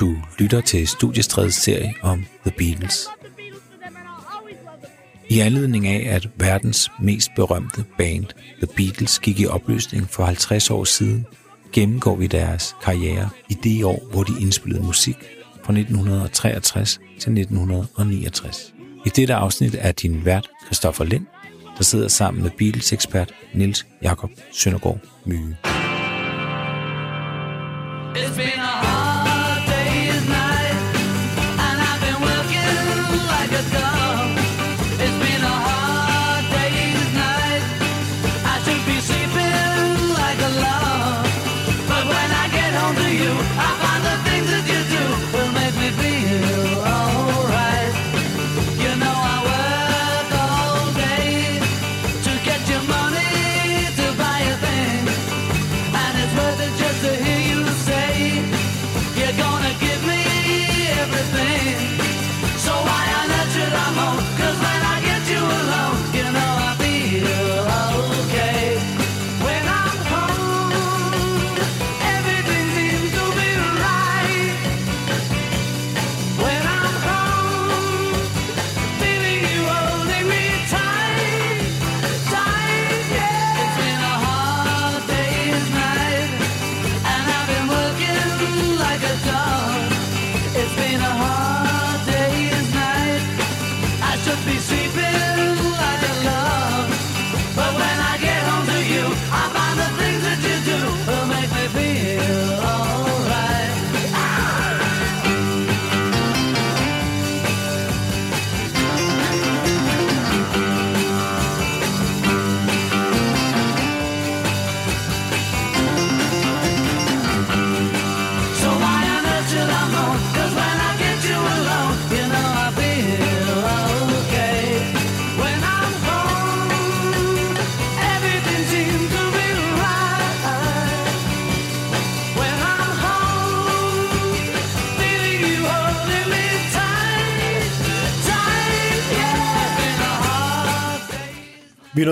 Du lytter til Studiestredets serie om The Beatles. I anledning af, at verdens mest berømte band, The Beatles, gik i opløsning for 50 år siden, gennemgår vi deres karriere i det år, hvor de indspillede musik fra 1963 til 1969. I dette afsnit er din vært Christoffer Lind, der sidder sammen med Beatles-ekspert Nils Jakob Søndergaard Myge. It's been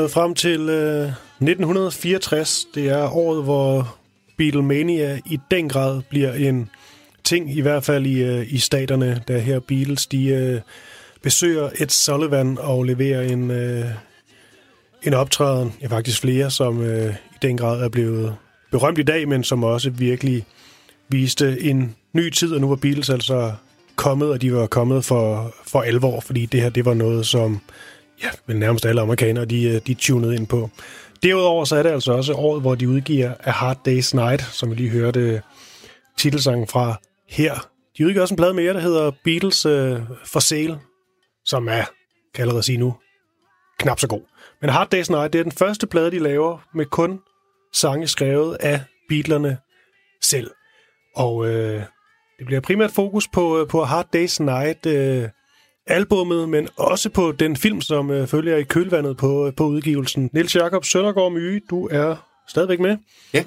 nået frem til øh, 1964. Det er året, hvor Beatlemania i den grad bliver en ting, i hvert fald i, øh, i staterne, der her Beatles, de øh, besøger Ed Sullivan og leverer en, øh, en optræden, ja faktisk flere, som øh, i den grad er blevet berømt i dag, men som også virkelig viste en ny tid, og nu var Beatles altså kommet, og de var kommet for, for alvor, fordi det her, det var noget, som ja, vel nærmest alle amerikanere, de, øh, de tunede ind på. Derudover så er det altså også året, hvor de udgiver A Hard Day's Night, som vi lige hørte øh, titelsangen fra her. De udgiver også en plade mere, der hedder Beatles uh, for Sale, som er, kan jeg allerede sige nu, knap så god. Men Hard Day's Night, det er den første plade, de laver med kun sange skrevet af Beatlerne selv. Og øh, det bliver primært fokus på, på Hard Day's Night øh, albummet, men også på den film, som øh, følger i kølvandet på, på udgivelsen. Nils Jakob Søndergaard Myge, du er stadigvæk med. Ja.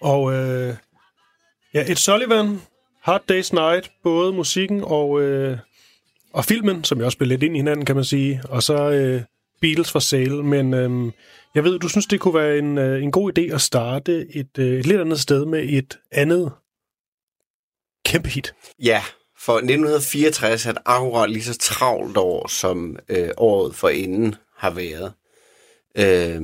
Og øh, ja, et Sullivan, Hard Day's Night, både musikken og, øh, og filmen, som jo også blev lidt ind i hinanden, kan man sige. Og så øh, Beatles for sale. Men øh, jeg ved, du synes, det kunne være en, øh, en god idé at starte et, øh, et lidt andet sted med et andet kæmpe hit. Ja, for 1964 er et akkurat lige så travlt år, som øh, året for inden har været. Øh,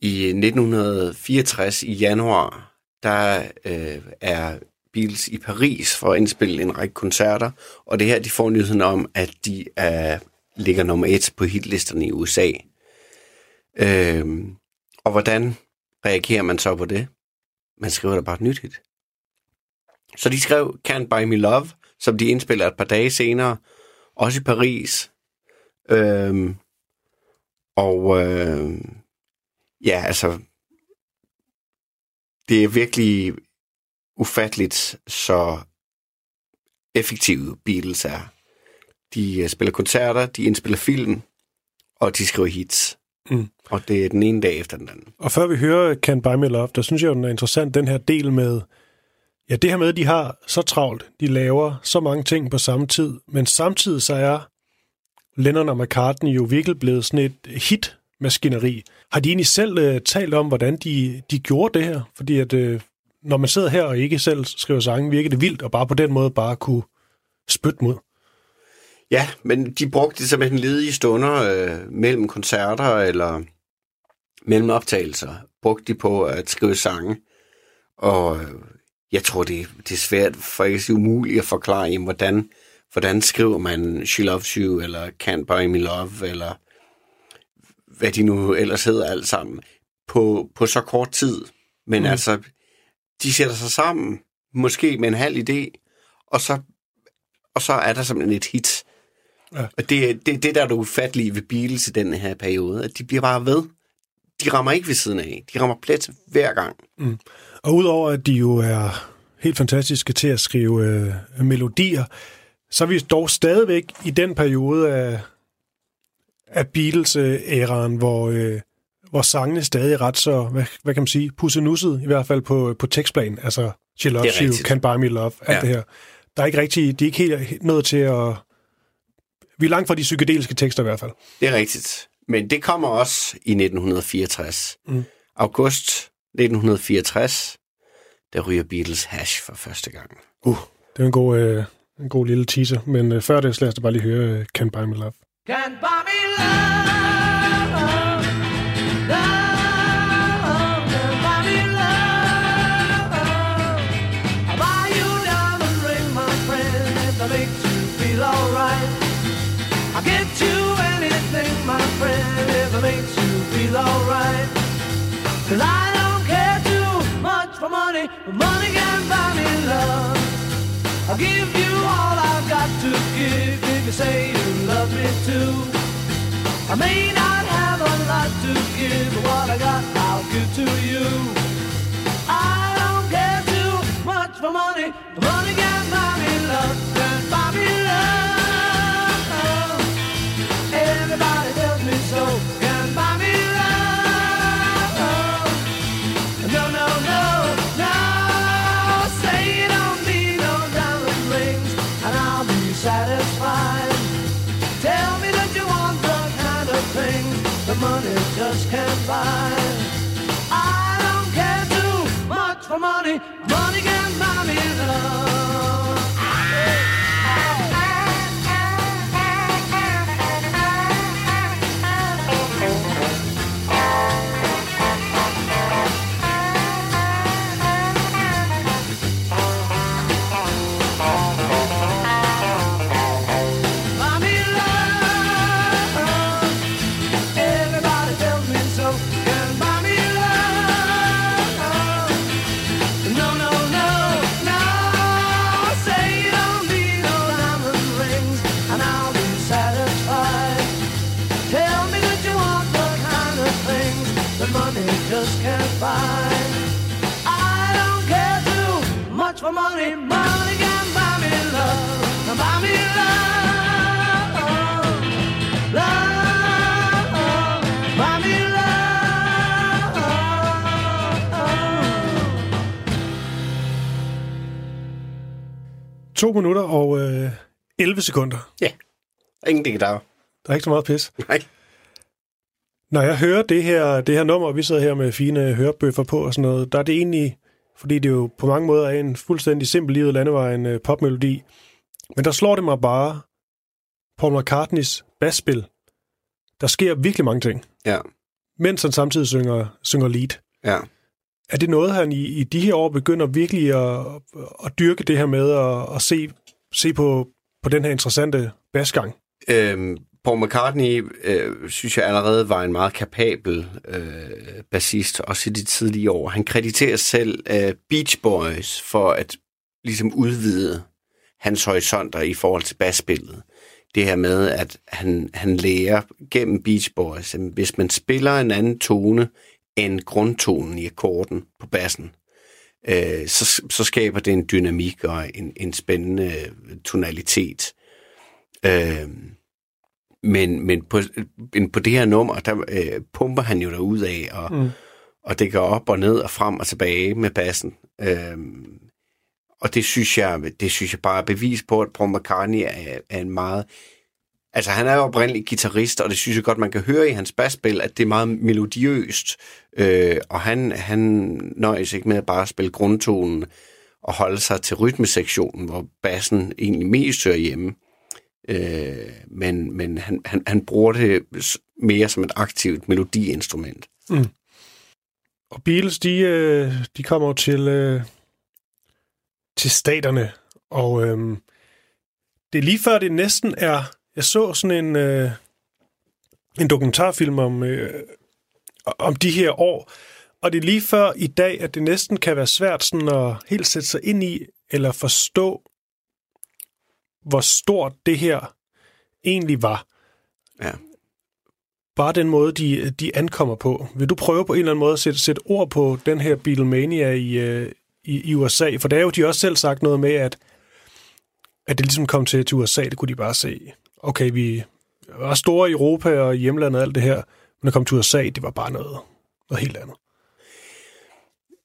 I 1964 i januar, der øh, er Beatles i Paris for at indspille en række koncerter, og det her, de får nyheden om, at de er, ligger nummer et på hitlisterne i USA. Øh, og hvordan reagerer man så på det? Man skriver da bare et nyt hit. Så de skrev Can't Buy Me Love, som de indspiller et par dage senere, også i Paris. Øhm, og øh, ja, altså, det er virkelig ufatteligt, så effektive Beatles er. De øh, spiller koncerter, de indspiller film, og de skriver hits. Mm. Og det er den ene dag efter den anden. Og før vi hører Can't Buy Me Love, der synes jeg, den er interessant, den her del med, ja, det her med, at de har så travlt, de laver så mange ting på samme tid, men samtidig så er Lennon og McCartney jo virkelig blevet sådan et hit maskineri. Har de egentlig selv øh, talt om, hvordan de, de gjorde det her? Fordi at, øh, når man sidder her og ikke selv skriver sange, virker det vildt, og bare på den måde bare kunne spytte mod. Ja, men de brugte det simpelthen ledige stunder øh, mellem koncerter eller mellem optagelser. Brugte de på at skrive sange. Og øh, jeg tror, det, det er svært, for ikke at sige umuligt at forklare, jamen, hvordan, hvordan skriver man She Loves You, eller Can't Buy Me Love, eller hvad de nu ellers hedder alt sammen, på, på så kort tid. Men mm. altså, de sætter sig sammen, måske med en halv idé, og så, og så er der simpelthen et hit. Ja. Og det, det, det der er det ufattelige ved Beatles i den her periode, at de bliver bare ved. De rammer ikke ved siden af. De rammer plet hver gang. Og udover at de jo er helt fantastiske til at skrive øh, melodier, så er vi dog stadigvæk i den periode af, af Beatles-æraen, hvor, øh, hvor sangene stadig er ret så, hvad, hvad kan man sige, pussenusset, i hvert fald på, på tekstplan. Altså, She Loves You. Can't Buy Me Love, alt ja. det her. Der er ikke rigtig, de er ikke helt nået til at... Vi er langt fra de psykedeliske tekster i hvert fald. Det er rigtigt. Men det kommer også i 1964. Mm. August 1964, der ryger Beatles hash for første gang. Uh, det er en god, øh, en god lille teaser, men øh, før det, så lad os da bare lige høre øh, Can't Buy Me Love. Can't buy me love, love. Cause I for money, but money can't buy me love. I'll give you all I've got to give if you say you love me too. I may not have a lot to give, but what I got I'll give to you. To minutter og øh, 11 sekunder. Ja, ingen det der. Der er ikke så meget pis. Nej. Når jeg hører det her, det her nummer, og vi sidder her med fine hørebøffer på og sådan noget, der er det egentlig, fordi det jo på mange måder er en fuldstændig simpel livet landevej, en øh, popmelodi. Men der slår det mig bare, Paul McCartneys basspil. Der sker virkelig mange ting, Ja, mens han samtidig synger, synger lead. ja. Er det noget, han i, i de her år begynder virkelig at, at dyrke det her med at, at se, se på, på den her interessante basgang? Øhm, Paul McCartney øh, synes jeg allerede var en meget kapabel øh, bassist, også i de tidlige år. Han krediterer selv øh, Beach Boys for at ligesom udvide hans horisonter i forhold til basspillet. Det her med, at han, han lærer gennem Beach Boys, at hvis man spiller en anden tone end grundtonen i akkorden på bassen, øh, så, så skaber det en dynamik og en, en spændende tonalitet. Øh, men, men, på, men på det her nummer, der øh, pumper han jo derud af, og, mm. og det går op og ned og frem og tilbage med bassen. Øhm, og det synes jeg, det synes jeg bare er bevis på, at Paul McCartney er, er en meget Altså, han er jo oprindelig guitarist, og det synes jeg godt, man kan høre i hans basspil, at det er meget melodiøst. Øh, og han, han nøjes ikke med at bare spille grundtonen og holde sig til rytmesektionen, hvor bassen egentlig mest hører hjemme. Øh, men men han, han, han bruger det mere som et aktivt melodiinstrument. Mm. Og Beatles, de, øh, de kommer jo til, øh, til staterne, og øh, det er lige før det næsten er... Jeg så sådan en, øh, en dokumentarfilm om, øh, om de her år, og det er lige før i dag, at det næsten kan være svært sådan at helt sætte sig ind i, eller forstå, hvor stort det her egentlig var. Ja. Bare den måde, de, de ankommer på. Vil du prøve på en eller anden måde at sætte, sætte ord på den her Beatlemania i, øh, i, i USA? For der er jo de også selv sagt noget med, at, at det ligesom kom til, til USA, det kunne de bare se. Okay, vi var store i Europa og hjemlandet og alt det her, men det kom til USA, det var bare noget, noget helt andet.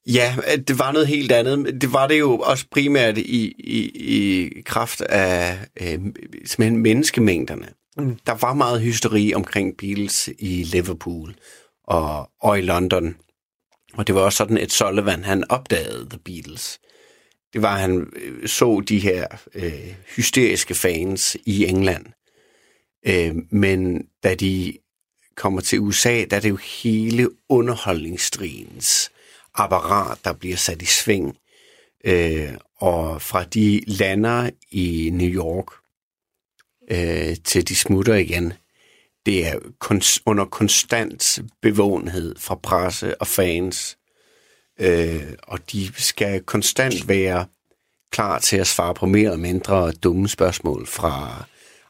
Ja, at det var noget helt andet. Det var det jo også primært i, i, i kraft af øh, simpelthen menneskemængderne. Mm. Der var meget hysteri omkring Beatles i Liverpool og, og i London. Og det var også sådan, at Sullivan, han opdagede The Beatles. Det var, at han øh, så de her øh, hysteriske fans i England. Øh, men da de kommer til USA, der er det jo hele underholdningsstrigens apparat, der bliver sat i sving. Øh, og fra de lander i New York øh, til de smutter igen, det er kons- under konstant bevågenhed fra presse og fans. Øh, og de skal konstant være klar til at svare på mere eller mindre dumme spørgsmål fra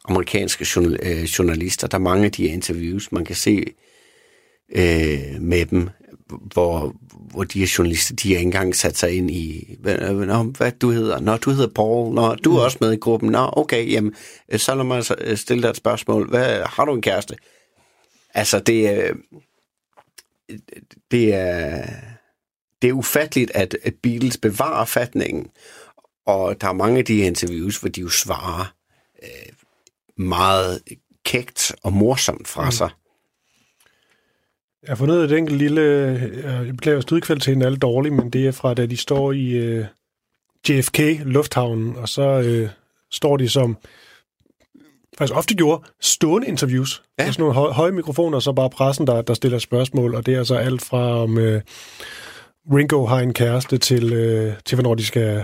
amerikanske journal- øh, journalister. Der er mange af de interviews, man kan se øh, med dem, hvor, hvor de her journalister, de har ikke engang sat sig ind i, nå, hvad du hedder. Nå, du hedder Paul. Nå, du er også med i gruppen. Nå, okay, jamen, øh, så lad mig øh, stille dig et spørgsmål. Hvad, har du en kæreste? Altså, det er, det er, det er ufatteligt, at, at Beatles bevarer fatningen, og der er mange af de her interviews, hvor de jo svarer øh, meget kægt og morsomt fra mm. sig. Jeg har fundet et enkelt lille... øh, Jeg beklager, at lydkvaliteten er alt dårlig, men det er fra, da de står i øh, JFK Lufthavnen, og så øh, står de som faktisk ofte gjorde stående interviews. Ja. Ja. Sådan nogle høje, høje mikrofoner, og så bare pressen, der, der stiller spørgsmål, og det er så alt fra om øh, Ringo har en kæreste til, øh, til hvornår de skal,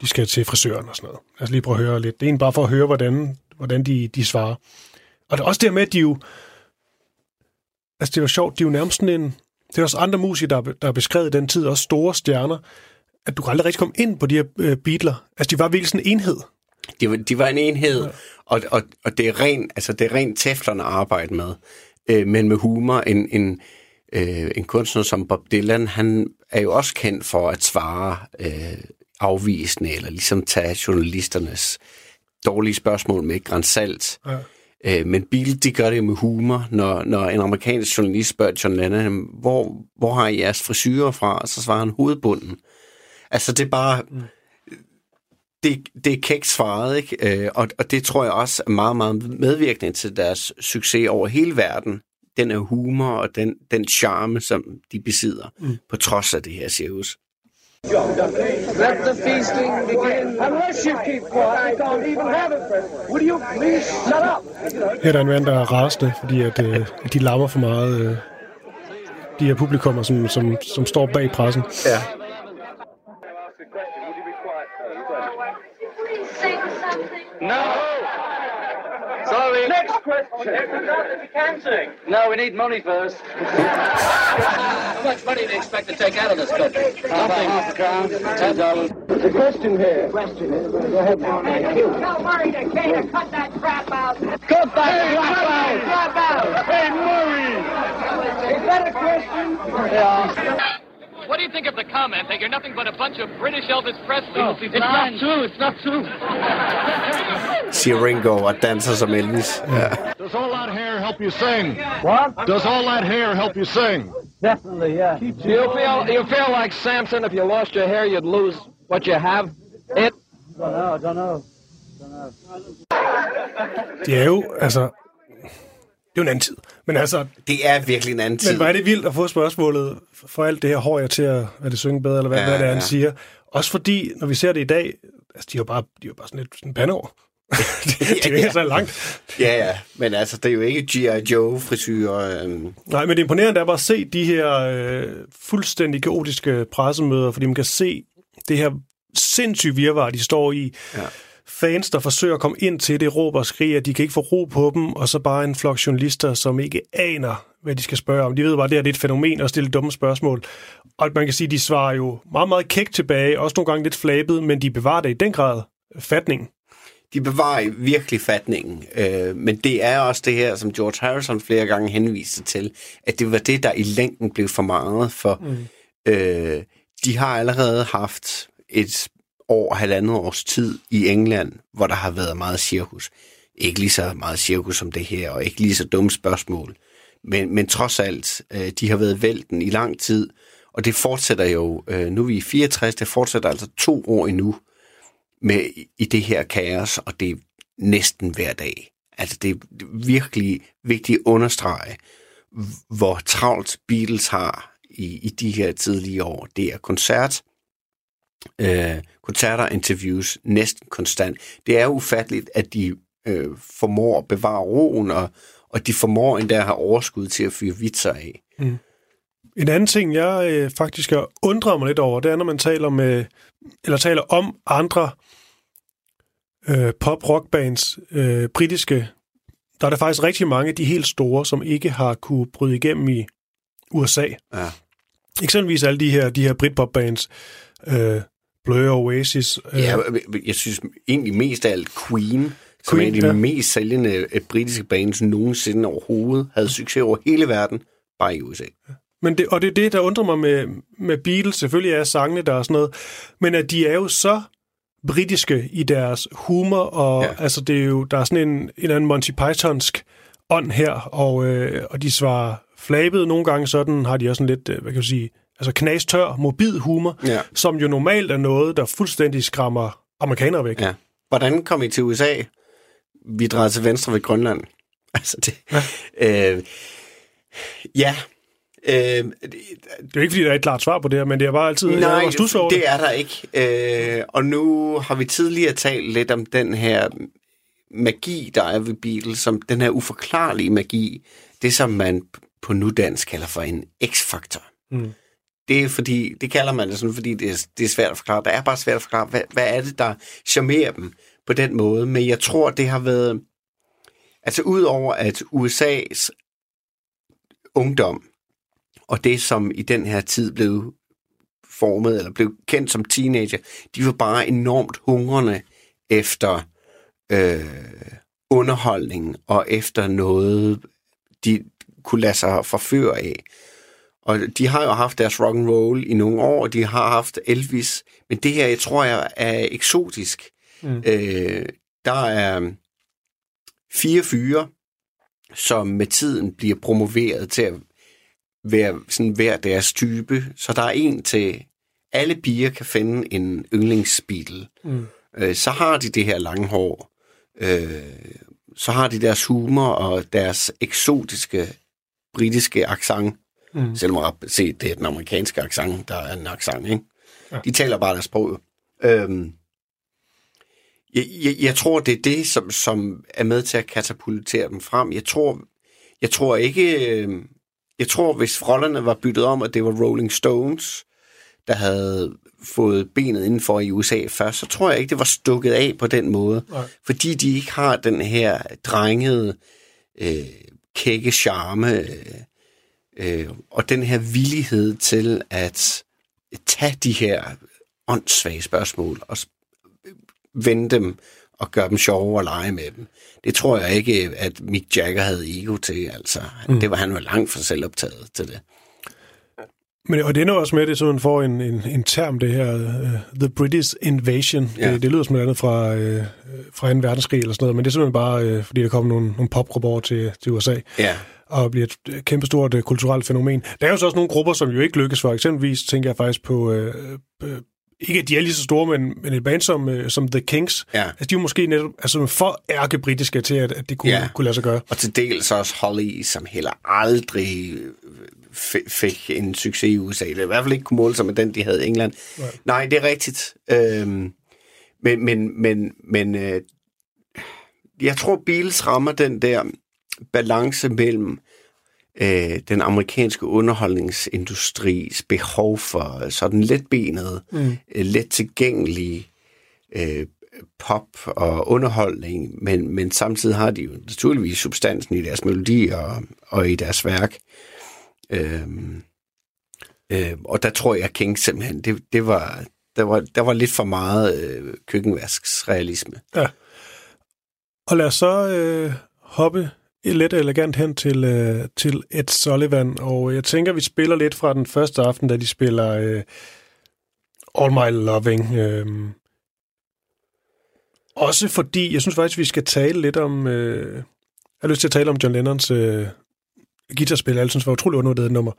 de skal til frisøren og sådan noget. Lad os lige prøve at høre lidt. Det er egentlig bare for at høre, hvordan, hvordan de, de svarer. Og det er også det med, at de jo... Altså, det var sjovt, de er jo nærmest sådan en... Det er også andre musikere, der, er der er beskrevet i den tid, også store stjerner, at du kan aldrig rigtig komme ind på de her øh, Beatler. Altså, de var virkelig sådan en enhed. De var, de var en enhed, ja. og, og, og det er ren, altså det er rent teflon at arbejde med, øh, men med humor. En, en, øh, en kunstner som Bob Dylan, han er jo også kendt for at svare øh, afvisende, eller ligesom tage journalisternes dårlige spørgsmål med et gran salt. Ja. Øh, men Beatles, de gør det med humor. Når, når en amerikansk journalist spørger John Lennon, hvor, hvor har I jeres frisyrer fra? Så svarer han hovedbunden. Altså, det er bare... Det, det er kækt svaret, ikke? Øh, og, og det tror jeg også er meget, meget medvirkende til deres succes over hele verden. Den er humor og den, den charme, som de besidder, mm. på trods af det her cirkus. Let the feasting begin. Unless you keep quiet, I can't even have it. Will you please shut up? Her er der en mand, der er rasende, fordi at, øh, at de lammer for meget øh, de her publikummer, som, som, som står bag pressen. Ja. No. Sorry. Next question. you can sing. No, we need money first. How much money do you expect to take out of this country? Nothing. Ten dollars. The question here. The Question here. Go ahead. Tell Murray to Kay to cut that crap out. Cut that crap out. Crap out. Hey, Murray. Is that a question? Yeah. What do you think of the comment that you're nothing but a bunch of British Elvis Presley? It's not true. It's not true. Siger Ringo og danser som Elvis. Ja. Does all that hair help you sing? What? Does all that hair help you sing? Definitely, yeah. You feel you feel like Samson. If you lost your hair, you'd lose what you have. It. I Don't know. I don't know. Det er jo, altså... Det er jo en anden tid. Men altså, Det er virkelig en anden tid. men er det vildt at få spørgsmålet for alt det her hår jeg til at, at det synge bedre, eller hvad, Ja, ja, hvad det er, han ja. siger. Også fordi, når vi ser det i dag, altså, de er jo bare, de er jo bare sådan lidt sådan bandeord. det, det er jo ikke så langt. Ja, ja, men altså, det er jo ikke G.I. Joe-frisyrer. Øhm. Nej, men det imponerende er bare at se de her øh, fuldstændig kaotiske pressemøder, fordi man kan se det her sindssyge virvar, de står i. Ja. Fans, der forsøger at komme ind til det, råber og skriger, de kan ikke få ro på dem, og så bare en flok journalister, som ikke aner, hvad de skal spørge om. De ved bare, at det her det er et fænomen at stille dumme spørgsmål. Og man kan sige, at de svarer jo meget, meget kægt tilbage, også nogle gange lidt flabet, men de bevarer det i den grad fatning. De bevarer virkelig fatningen. Øh, men det er også det her, som George Harrison flere gange henviste til, at det var det, der i længden blev for meget, for mm. øh, de har allerede haft et år, halvandet års tid i England, hvor der har været meget cirkus. Ikke lige så meget cirkus som det her, og ikke lige så dumme spørgsmål. Men, men trods alt, øh, de har været vælten i lang tid, og det fortsætter jo, øh, nu er vi i 64, det fortsætter altså to år endnu med i det her kaos, og det er næsten hver dag. Altså det er virkelig vigtigt at understrege, hvor travlt Beatles har i, i de her tidlige år. Det er koncert, øh, koncerter, interviews, næsten konstant. Det er ufatteligt, at de øh, formår at bevare roen, og, og de formår endda at have overskud til at fyre vitser af. En anden ting, jeg øh, faktisk har undret mig lidt over, det er, når man taler med, eller taler om andre øh, pop-rock-bands, øh, britiske, der er der faktisk rigtig mange af de helt store, som ikke har kunne bryde igennem i USA. Ja. Eksempelvis alle de her, de her Britpop-bands, øh, Blur, Oasis. Øh, Ja, jeg synes egentlig mest af alt Queen, som Queen, er en af de ja. mest sælgende øh, britiske bands nogensinde overhovedet, havde succes over hele verden, bare i USA. Men det, og det er det, der undrer mig med, med Beatles. Selvfølgelig er sangene der og sådan noget. Men at de er jo så britiske i deres humor, og Ja. altså det er jo, der er sådan en, en eller anden Monty Pythonsk ånd her, og, øh, og de svarer flabet. Nogle gange sådan har de også sådan lidt, øh, hvad kan du sige, altså knastør, mobil humor, Ja. som jo normalt er noget, der fuldstændig skræmmer amerikanere væk. Ja. Hvordan kom I til USA? Vi drejede til venstre ved Grønland. Altså det... Ja. Øh, ja. Øh, det, Det er jo ikke, fordi der er et klart svar på det her, men det er bare altid, nej, jeg var det. det er der ikke. Øh, og nu har vi tidligere talt lidt om den her magi, der er ved Beatles, som den her uforklarlige magi, det som man på nudansk kalder for en x-faktor. Mm. Det er fordi, det kalder man det sådan, fordi det er, det er svært at forklare. Det er bare svært at forklare, hvad, hvad er det, der charmerer dem på den måde. Men jeg tror, det har været... Altså udover at USA's ungdom, og det som i den her tid blev formet, eller blev kendt som teenager, de var bare enormt hungrende efter øh, underholdning, og efter noget, de kunne lade sig forføre af. Og de har jo haft deres rock and roll i nogle år, og de har haft Elvis, men det her, jeg tror jeg, er eksotisk. Mm. Øh, der er fire fyre, som med tiden bliver promoveret til at være sådan hver deres type. Så der er en til, alle piger kan finde en yndlingsbeatle. Mm. Øh, så har de det her lange hår. Øh, så har de deres humor og deres eksotiske britiske accent. Mm. Selvom ret set, det er den amerikanske accent, der er en accent, ikke? Ja. De taler bare deres sprog. Øhm, jeg, jeg, jeg tror, det er det, som, som er med til at katapultere dem frem. Jeg tror, jeg tror ikke... øh, Jeg tror, hvis rollerne var byttet om, at det var Rolling Stones, der havde fået benet indenfor i USA først, så tror jeg ikke, det var stukket af på den måde. Nej. Fordi de ikke har den her drengede, øh, kække charme, øh, øh, og den her villighed til at tage de her åndssvage spørgsmål og vende dem og gøre dem sjove og lege med dem. Det tror jeg ikke, at Mick Jagger havde ego til. Altså, mm. Det var han var langt for selvoptaget til det. Men, og det ender også med, at det sådan får en, en, en term, det her uh, The British Invasion. Ja. Det, det lyder som noget andet fra, uh, fra 2. verdenskrig eller sådan noget, men det er simpelthen bare, uh, fordi der kom nogle, nogle over til, til USA. Ja. Og bliver et øh, kæmpestort uh, kulturelt fænomen. Der er jo så også nogle grupper, som jo ikke lykkes for. Eksempelvis tænker jeg faktisk på uh, uh, ikke at de er lige så store, men, men et band som, øh, som The Kings, Ja. altså de er jo måske netop altså, for ærkebritiske til, at, at det kunne, Ja. ja. kunne lade sig gøre. Og til dels også Holly, som heller aldrig øh, f- fik en succes i USA. Det er i hvert fald ikke kunne måle sig med den, de havde i England. Nej, Nej det er rigtigt. Øhm, men men, men, men øh, jeg tror, Beatles rammer den der balance mellem øh, den amerikanske underholdningsindustris behov for sådan letbenet, mm. øh, let tilgængelige øh, pop og underholdning, men, men samtidig har de jo naturligvis substansen i deres melodi og, og i deres værk. Øhm, øh, og der tror jeg, King simpelthen, det, det var, der, var, der var lidt for meget øh, køkkenvasksrealisme. Og lad os så øh, hoppe let elegant hen til, øh, til Ed Sullivan, og jeg tænker, vi spiller lidt fra den første aften, da de spiller øh, All My Loving. Øh, også fordi, jeg synes faktisk, vi skal tale lidt om... Øh, jeg har lyst til at tale om John Lennons øh, guitarspil. Jeg synes, det var utrolig undervurderet nummer.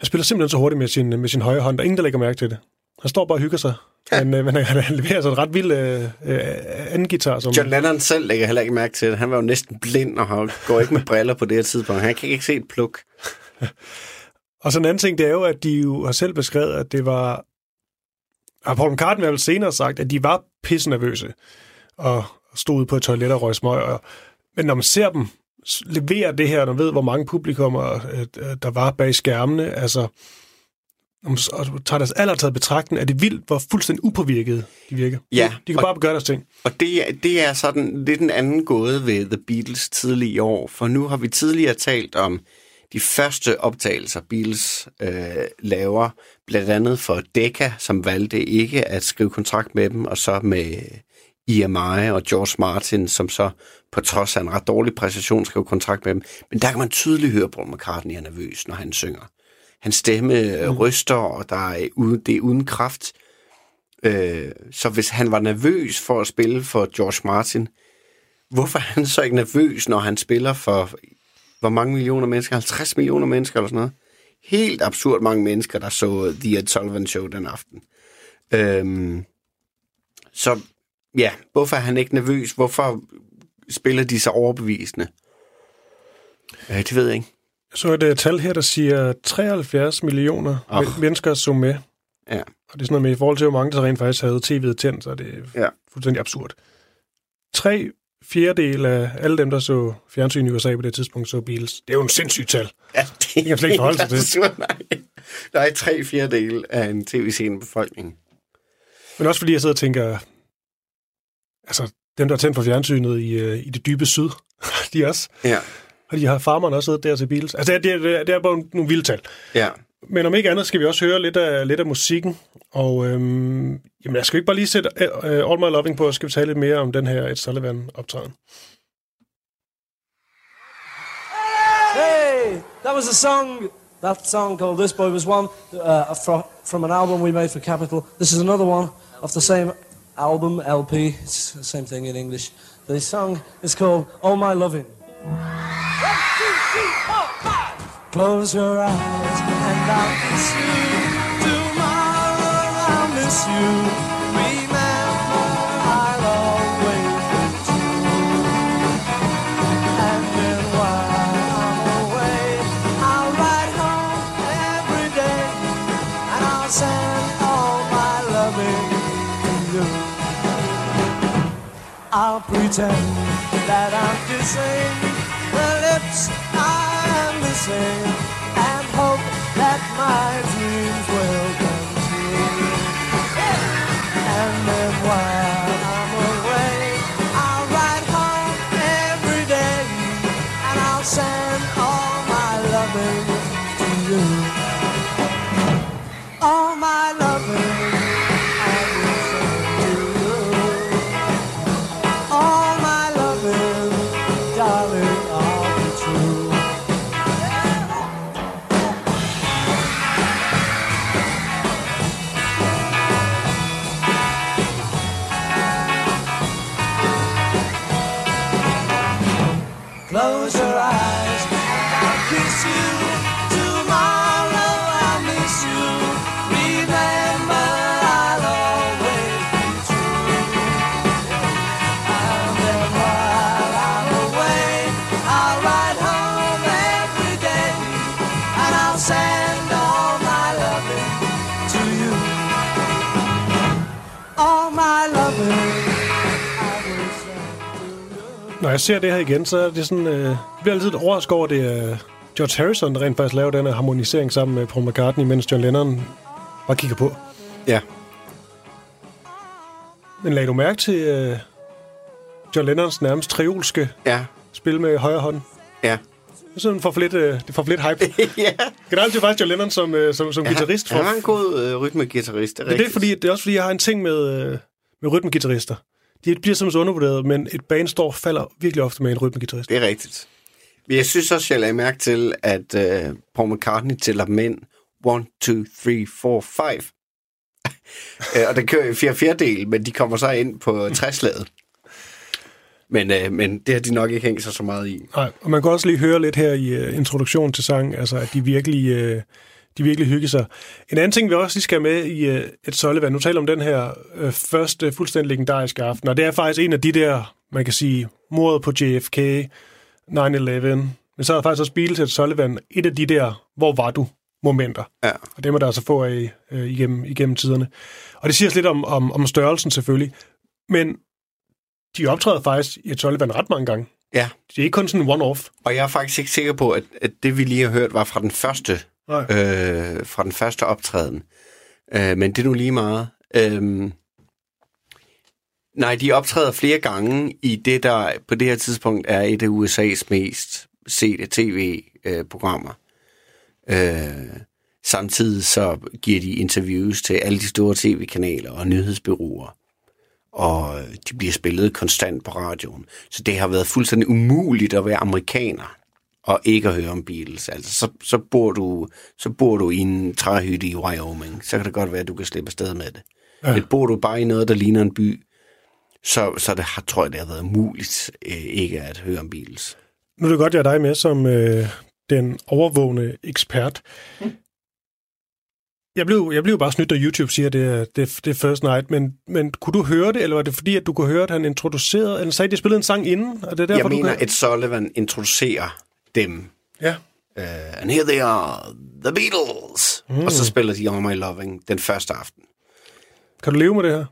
Han spiller simpelthen så hurtigt med sin, med sin højre hånd. Der er ingen, der lægger mærke til det. Han står bare og hygger sig. Ja. Men, øh, men han, han leverer så en ret vild øh, øh, anden guitar. Som, John Lennon selv lægger heller ikke mærke til det. Han var jo næsten blind og har- går ikke med briller på det her tidspunkt. Han kan ikke se et pluk. Og så en anden ting, det er jo, at de jo har selv beskrevet, at det var... Og Paul McCartney har vel senere sagt, at de var pisse nervøse og stod på et toilet og røg smøg. Og, men når man ser dem levere det her, og man ved, hvor mange publikummer øh, øh, der var bag skærmene, altså og tager deres alder taget betragtning, er det vildt, hvor fuldstændig upåvirket de virker. Ja, De kan og- bare gøre deres ting. Og det, er- det er sådan lidt den anden gåde ved The Beatles tidlige år, for nu har vi tidligere talt om de første optagelser, Beatles øh, laver, blandt andet for Decca, som valgte ikke at skrive kontrakt med dem, og så med EMI og George Martin, som så på trods af en ret dårlig præstation skrev kontrakt med dem. Men der kan man tydeligt høre, at Paul McCartney er nervøs, når han synger. Hans stemme mm. ryster, og der er uden, det er uden kraft. Øh, så hvis han var nervøs for at spille for George Martin, hvorfor er han så ikke nervøs, når han spiller for hvor mange millioner mennesker? 50 millioner mennesker eller sådan noget? Helt absurd mange mennesker, der så The Ed Sullivan Show den aften. Øhm, så ja, hvorfor er han ikke nervøs? Hvorfor spiller de så overbevisende? Øh, det ved jeg ikke. Så er det et tal her, der siger 73 millioner oh. mennesker så med. Ja. Og det er sådan noget med, i forhold til, hvor mange der rent faktisk havde tv'et tændt, så er det Ja. fuldstændig absurd. Tre fjerdedel af alle dem, der så fjernsyn i USA på det tidspunkt, så Beatles. Det er jo en sindssyg tal. Ja, det kan man slet ikke forholde sig til. absurd, Nej. Der er tre fjerdedel af en tv-scene befolkning. Men også fordi jeg sidder og tænker, altså dem, der er tændt for fjernsynet i, øh, i det dybe syd, de også. Ja. Og de har farmerne også siddet der til Beatles. Altså, det er, det er, det er bare nogle vilde tal. Ja. Men om ikke andet skal vi også høre lidt af, lidt af musikken. Og øhm, jamen, jeg skal ikke bare lige sætte uh, All My Loving på, og skal vi tale lidt mere om den her Ed Sullivan optræden. Hey, that was a song. That song called "This Boy Was One" uh, from from an album we made for Capitol. This is another one of the same album LP. It's the same thing in English. The song is called "All My Loving." Close your eyes and I'll miss you. Tomorrow I'll miss you. Remember, I'll always while away, I'll home every day, and I'll send all my loving to you. I'll pretend that I'm kissing I and hope that my dreams ser det her igen, så er det sådan, øh, jeg bliver altid lidt overrasket over, det er George Harrison, der rent faktisk laver den her harmonisering sammen med Paul McCartney, mens John Lennon bare kigger på. Ja. Men lagde du mærke til øh, John Lennons nærmest triolske Ja. spil med højre hånd? Ja. Det, sådan for for lidt, øh, det får for lidt hype. ja. Generelt er faktisk John Lennon som, øh, som, som guitarist. For, Han er en god øh, rytmegitarrist, det er det er, fordi, det er også fordi, jeg har en ting med, øh, med rytmegitarrister. De bliver simpelthen undervurderet, men et band står falder virkelig ofte med en rytmegitarrist. Det er rigtigt. Men jeg synes også, jeg lagde mærke til, at øh, Paul McCartney tæller mænd 1, 2, 3, 4, 5. Øh, og det kører i 4 fjerdedel, men de kommer så ind på træslaget. Men, øh, men det har de nok ikke hængt sig så meget i. Nej, og man kan også lige høre lidt her i uh, introduktionen til sangen, altså at de virkelig, uh, de virkelig hygger sig. En anden ting, vi også lige skal have med i uh, et Sullivan, nu taler om den her uh, første fuldstændig legendariske aften, og det er faktisk en af de der, man kan sige, mordet på JFK, 9-11, men så er der faktisk også Beatles et Sullivan, et af de der, hvor var du momenter. Ja. Og det må der altså få af øh, igennem, igennem tiderne. Og det siger os lidt om, om, om størrelsen selvfølgelig. Men de optræder faktisk i et Sullivan ret mange gange. Ja, Det er ikke kun sådan en one-off. og jeg er faktisk ikke sikker på, at, at det vi lige har hørt var fra den første, Nej. øh, fra den første optræden. Øh, men det er nu lige meget. Øh, nej, de optræder flere gange i det, der på det her tidspunkt er et af USA's mest sete tv-programmer. Øh, samtidig så giver de interviews til alle de store tv-kanaler og nyhedsbyråer. Og de bliver spillet konstant på radioen. Så det har været fuldstændig umuligt at være amerikaner og ikke at høre om Beatles. Altså, så, så, bor du, så bor du i en træhytte i Wyoming. Så kan det godt være, at du kan slippe afsted med det. Ja. Men bor du bare i noget, der ligner en by, så, så det har, tror jeg, det har været muligt øh, ikke at høre om Beatles. Nu er det godt, jeg er dig med som øh, den overvågende ekspert. Jeg blev, jeg blev bare snydt, da YouTube siger, at det er, det, det er First Night, men, men kunne du høre det, eller var det fordi, at du kunne høre, at han introducerede, eller sagde, at de spillede en sang inden, og det er derfor, jeg du mener, kan... at Sullivan introducerer dem. Ja, Uh, and here they are, the Beatles. Mm. Og så spiller de All My Loving den første aften. kan du leve med det her?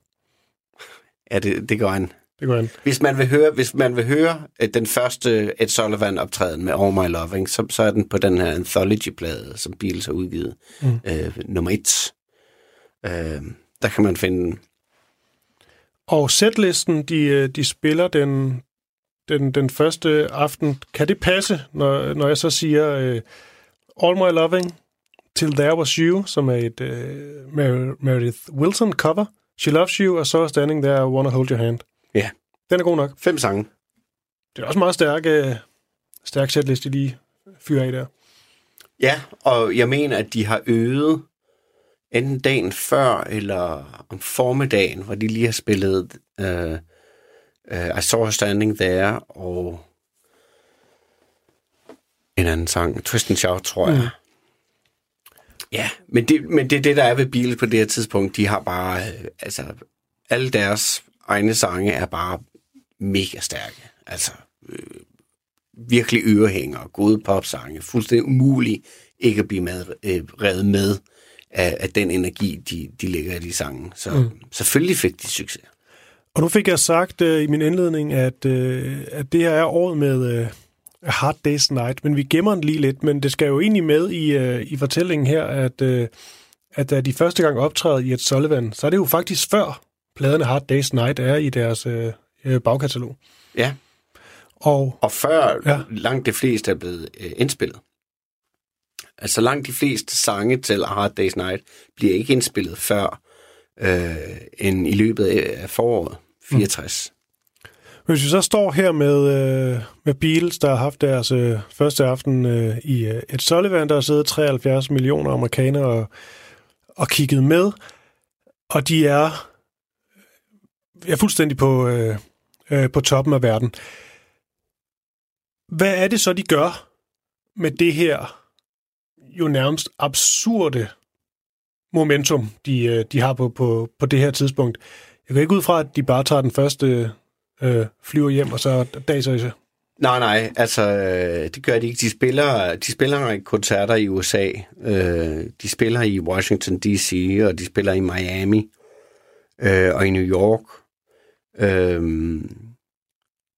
Ja, det, det går an. Det går an. Hvis man vil høre, hvis man vil høre øh, den første Ed Sullivan optræden med All My Loving, så, så er den på den her anthology-plade, som Beatles har udgivet. Mm. Øh, nummer et. Øh, der kan man finde den. Og setlisten, de, øh, de spiller den, den, den første aften. Kan det passe, når, når jeg så siger uh, All My Loving, Till There Was You, som er et uh, Mer- Meredith Wilson cover, She Loves You, og så Standing There, I Wanna Hold Your Hand. Ja, Den er god nok. fem sange. Det er også meget stærk, uh, stærk setliste, lige fyrer af der. Ja, og jeg mener, at de har øvet enten dagen før eller om formiddagen, hvor de lige har spillet uh, uh, I Saw Her Standing There og en anden sang, Twist and Shout, tror jeg. Mm. Ja, men det, men det er det, der er ved Beatles på det her tidspunkt. De har bare, øh, altså, alle deres egne sange er bare mega stærke. Altså, øh, virkelig ørehænger, gode popsange, fuldstændig umuligt ikke at blive med, øh, revet med af, af den energi, de, de lægger i de sange. Så mm. selvfølgelig fik de succes. Og nu fik jeg sagt uh, i min indledning, at, uh, at det her er året med A Hard Day's Night, men vi gemmer den lige lidt, men det skal jo egentlig med i, uh, i fortællingen her, at, uh, at da de første gang optræder i et Sullivan, så er det jo faktisk før pladerne Hard Day's Night er i deres uh, uh, bagkatalog. Ja, Og og før Ja. ja. langt de fleste er blevet øh, indspillet. Altså langt de fleste sange til A Hard Day's Night bliver ikke indspillet før øh, end i løbet af foråret 64. Mm. hvis vi så står her med, øh, med Beatles, der har haft deres øh, første aften øh, i øh, et Sullivan, der har siddet 73 millioner amerikanere og, og kigget med, og de er, er fuldstændig på, øh, øh, på toppen af verden. Hvad er det så, de gør med det her jo nærmest absurde momentum, de, øh, de har på, på, på det her tidspunkt? Jeg går ikke ud fra, at de bare tager den første øh, flyver hjem, og så sig. Nej, nej, altså øh, det gør de ikke. De spiller, de spiller en række koncerter i USA. Øh, de spiller i Washington D.C., og de spiller i Miami øh, og i New York. Øh,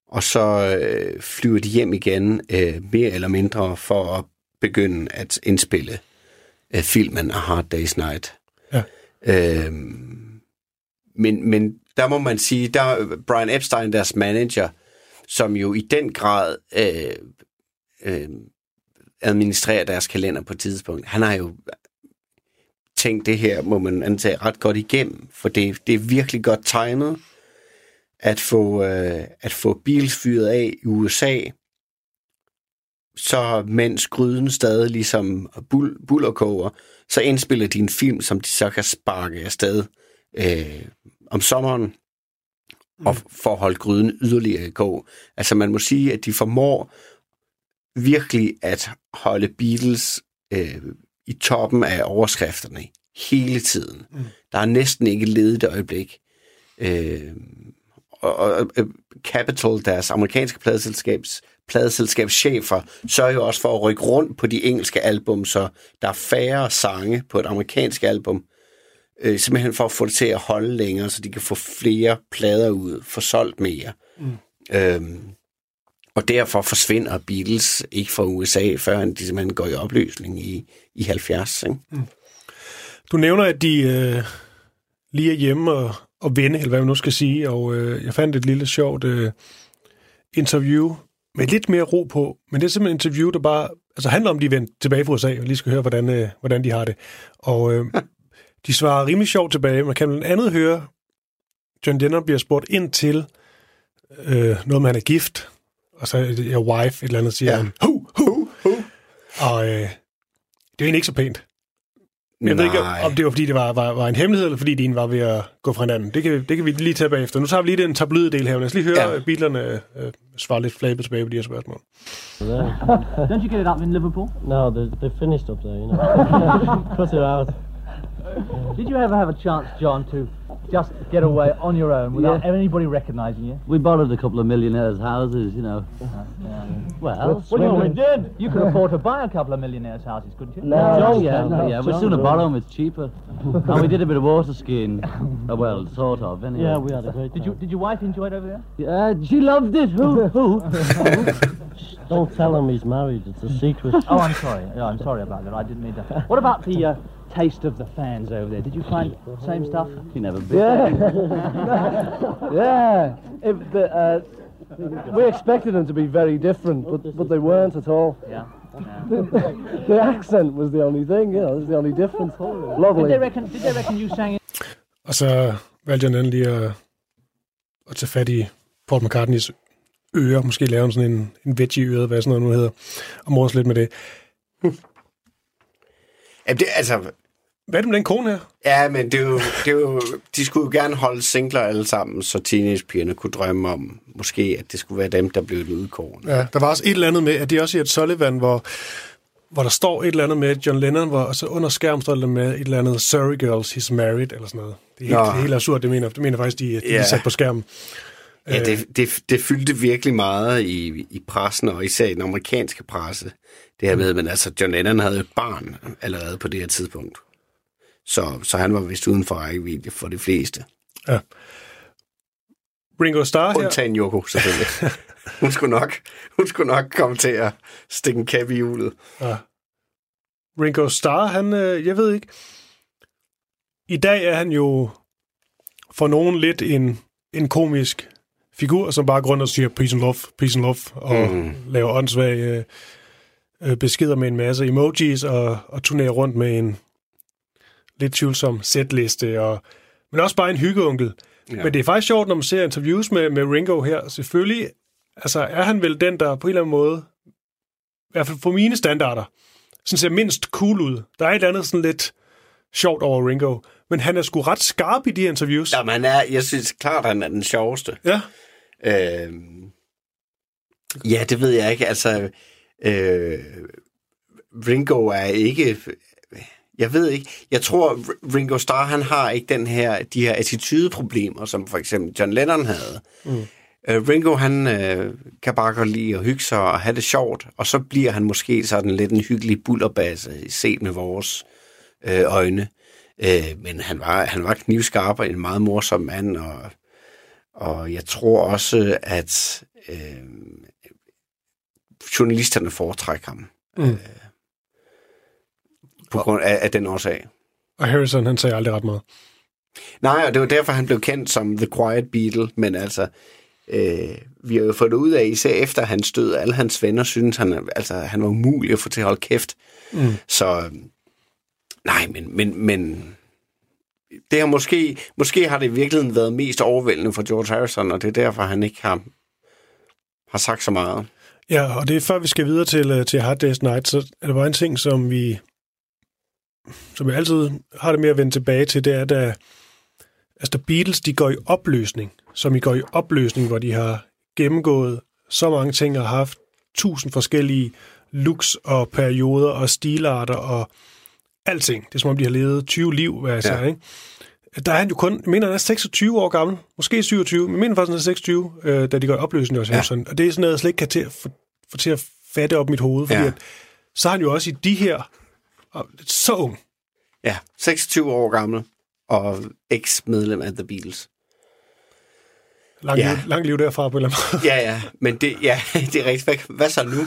og så øh, flyver de hjem igen, øh, mere eller mindre, for at begynde at indspille øh, filmen A Hard Day's Night. Ja. Øh, men, men der må man sige, der Brian Epstein, deres manager, som jo i den grad øh, øh, administrerer deres kalender på et tidspunkt, han har jo tænkt det her, må man antage, ret godt igennem, for det, det er virkelig godt timet at få, øh, at få bilsfyret af i USA, så mens gryden stadig ligesom bull, bullerkoger, så indspiller de en film, som de så kan sparke afsted øh, om sommeren, og for at holde gryden yderligere i kog. Altså man må sige, at de formår virkelig at holde Beatles øh, i toppen af overskrifterne hele tiden. Mm. Der er næsten ikke ledet et øjeblik. Øh, og, og øh, Capitol, deres amerikanske pladeselskabs, pladeselskabschefer, sørger jo også for at rykke rundt på de engelske album, så der er færre sange på et amerikansk album, øh, simpelthen for at få det til at holde længere, så de kan få flere plader ud, få solgt mere. Mm. Øhm, og derfor forsvinder Beatles ikke fra USA, før de simpelthen går i opløsning i, i 70. Ikke? Mm. Du nævner, at de øh, lige er hjemme og, og vende, eller hvad man nu skal sige, og øh, jeg fandt et lille sjovt øh, interview med lidt mere ro på, men det er simpelthen et interview, der bare altså handler om, at de er vendt tilbage fra USA, og lige skal høre, hvordan, øh, hvordan de har det. Og øh, de svarer rimelig sjovt tilbage. Man kan blandt andet høre, John Lennon bliver spurgt ind til øh, noget med, han er gift, og så er wife, et eller andet, siger ja. han, hu, hu, hu. Og øh, det er jo egentlig ikke så pænt. Jeg ved ikke, om det var, fordi det var, var, var en hemmelighed, eller fordi de egentlig var ved at gå fra hinanden. Det kan, det kan vi lige tage bagefter. Nu tager vi lige den tabloide del her. Lad os lige høre ja. Beatlerne øh, svare lidt flabet tilbage på de her spørgsmål. Don't you get it up in Liverpool? No, they, they finished up there, you know. Cut it out. Did you ever have a chance, John, to just get away on your own without Yeah. anybody recognising you? We borrowed a couple of millionaires' houses, you know. Well, Well, you we did. You could afford to buy a couple of millionaires' houses, couldn't you? No, oh, yeah, yeah. We'd sooner borrow them, it's cheaper. and we did a bit of water skiing. Uh, well, sort of, anyway. Yeah, we had a great Did you Did your wife enjoy it over there? Yeah, she loved it. Who? Who? Don't tell him he's married. It's a secret. Oh, I'm sorry. Yeah, I'm sorry about that. I didn't mean to. What about the uh, taste of the fans over there? Did you find same stuff? He never been. Yeah. yeah. If the, uh, we expected them to be very different, but, but they weren't at all. Yeah. the accent was the only thing, you know, it was the only difference. Did Lovely. they reckon? Did they reckon you sang it? Og så valgte jeg den lige at, at tage fat i Paul McCartneys ører, måske lave sådan en, en veggie i øret, hvad sådan noget nu hedder, og morse lidt med det. Ja, det, altså, Hvad er det med den kone her? ja, men det er, jo, det er jo, de skulle jo gerne holde singler alle sammen, så teenagepigerne kunne drømme om, måske, at det skulle være dem, der blev det udkårende. Ja, der var også et eller andet med, at det er også i et Sullivan, hvor, hvor der står et eller andet med John Lennon, hvor, så under skærmen står der med et eller andet, Sorry girls, he's married, eller sådan noget. Det er helt, Nå. det er helt absurd, det mener, det mener faktisk, de, de Ja. er sat på skærmen. Ja, det, det, det fyldte virkelig meget i, i pressen, og især i den amerikanske presse, det her med, men altså, John Lennon havde et barn allerede på det her tidspunkt. Så, så han var vist uden for rækkevidde for de fleste. Ja. Ringo Starr her. Undtagen Yoko, selvfølgelig. hun, skulle nok, hun skulle nok komme til at stikke en kæp i hjulet. Ja. Ringo Starr, han, øh, jeg ved ikke, i dag er han jo for nogen lidt en, en komisk figur, som bare grunder og siger peace and love, peace and love, og mm. laver åndssvage øh, øh, beskeder med en masse emojis, og, og turnerer rundt med en lidt tvivlsom setliste, og, men også bare en hyggeonkel. Ja. Ja. Men det er faktisk sjovt, når man ser interviews med, med Ringo her. Selvfølgelig altså, er han vel den, der på en eller anden måde, i hvert fald for mine standarder, sådan ser mindst cool ud. Der er et eller andet sådan lidt sjovt over Ringo. Men han er sgu ret skarp i de interviews. Jamen, han er, jeg synes klart, han er den sjoveste. Ja. Øhm, ja, det ved jeg ikke. Altså, øh, Ringo er ikke... Jeg ved ikke. Jeg tror, Ringo Starr, han har ikke den her, de her attitudeproblemer, som for eksempel John Lennon havde. Mm. Øh, Ringo, han øh, kan bare godt lide at hygge sig og have det sjovt, og så bliver han måske sådan lidt en hyggelig bullerbasse, set med vores øh, øjne. Øh, men han var, han var knivskarp og en meget morsom mand, og, og jeg tror også, at øh, journalisterne foretrækker ham. Mm. På grund af, af den årsag. Og Harrison, han sagde aldrig ret meget. Nej, og det var derfor, han blev kendt som The Quiet Beatle, men altså, øh, vi har jo fået det ud af, især efter hans død, alle hans venner synes, han, altså, han var umulig at få til at holde kæft. Mm. Så nej, men, men, men det har måske, måske har det i virkeligheden været mest overvældende for George Harrison, og det er derfor, han ikke har, har sagt så meget. Ja, og det er før vi skal videre til, øh, til Hard Day's Night, så er der bare en ting, som vi som jeg altid har det med at vende tilbage til, det er, da, altså, da Beatles de går i opløsning, som i går i opløsning, hvor de har gennemgået så mange ting og haft tusind forskellige looks og perioder og stilarter og alting. Det er som om, de har levet 20 liv, hvad jeg Ja. siger, ikke? Der er han jo kun, jeg mener, han er 26 år gammel, måske 27, men jeg mener faktisk, han er 26, øh, da de går opløsning også. Ja. Ja. Og det er sådan noget, jeg slet ikke kan til at få, få til at fatte op mit hoved, fordi Ja. ja. at, så er han jo også i de her, og så ung. Ja, 26 år gammel, og eks-medlem af The Beatles. Lang, Ja. ja. liv, lang liv derfra på en eller anden måde. Ja, ja, men det, ja, det er rigtigt. Hvad, hvad så nu?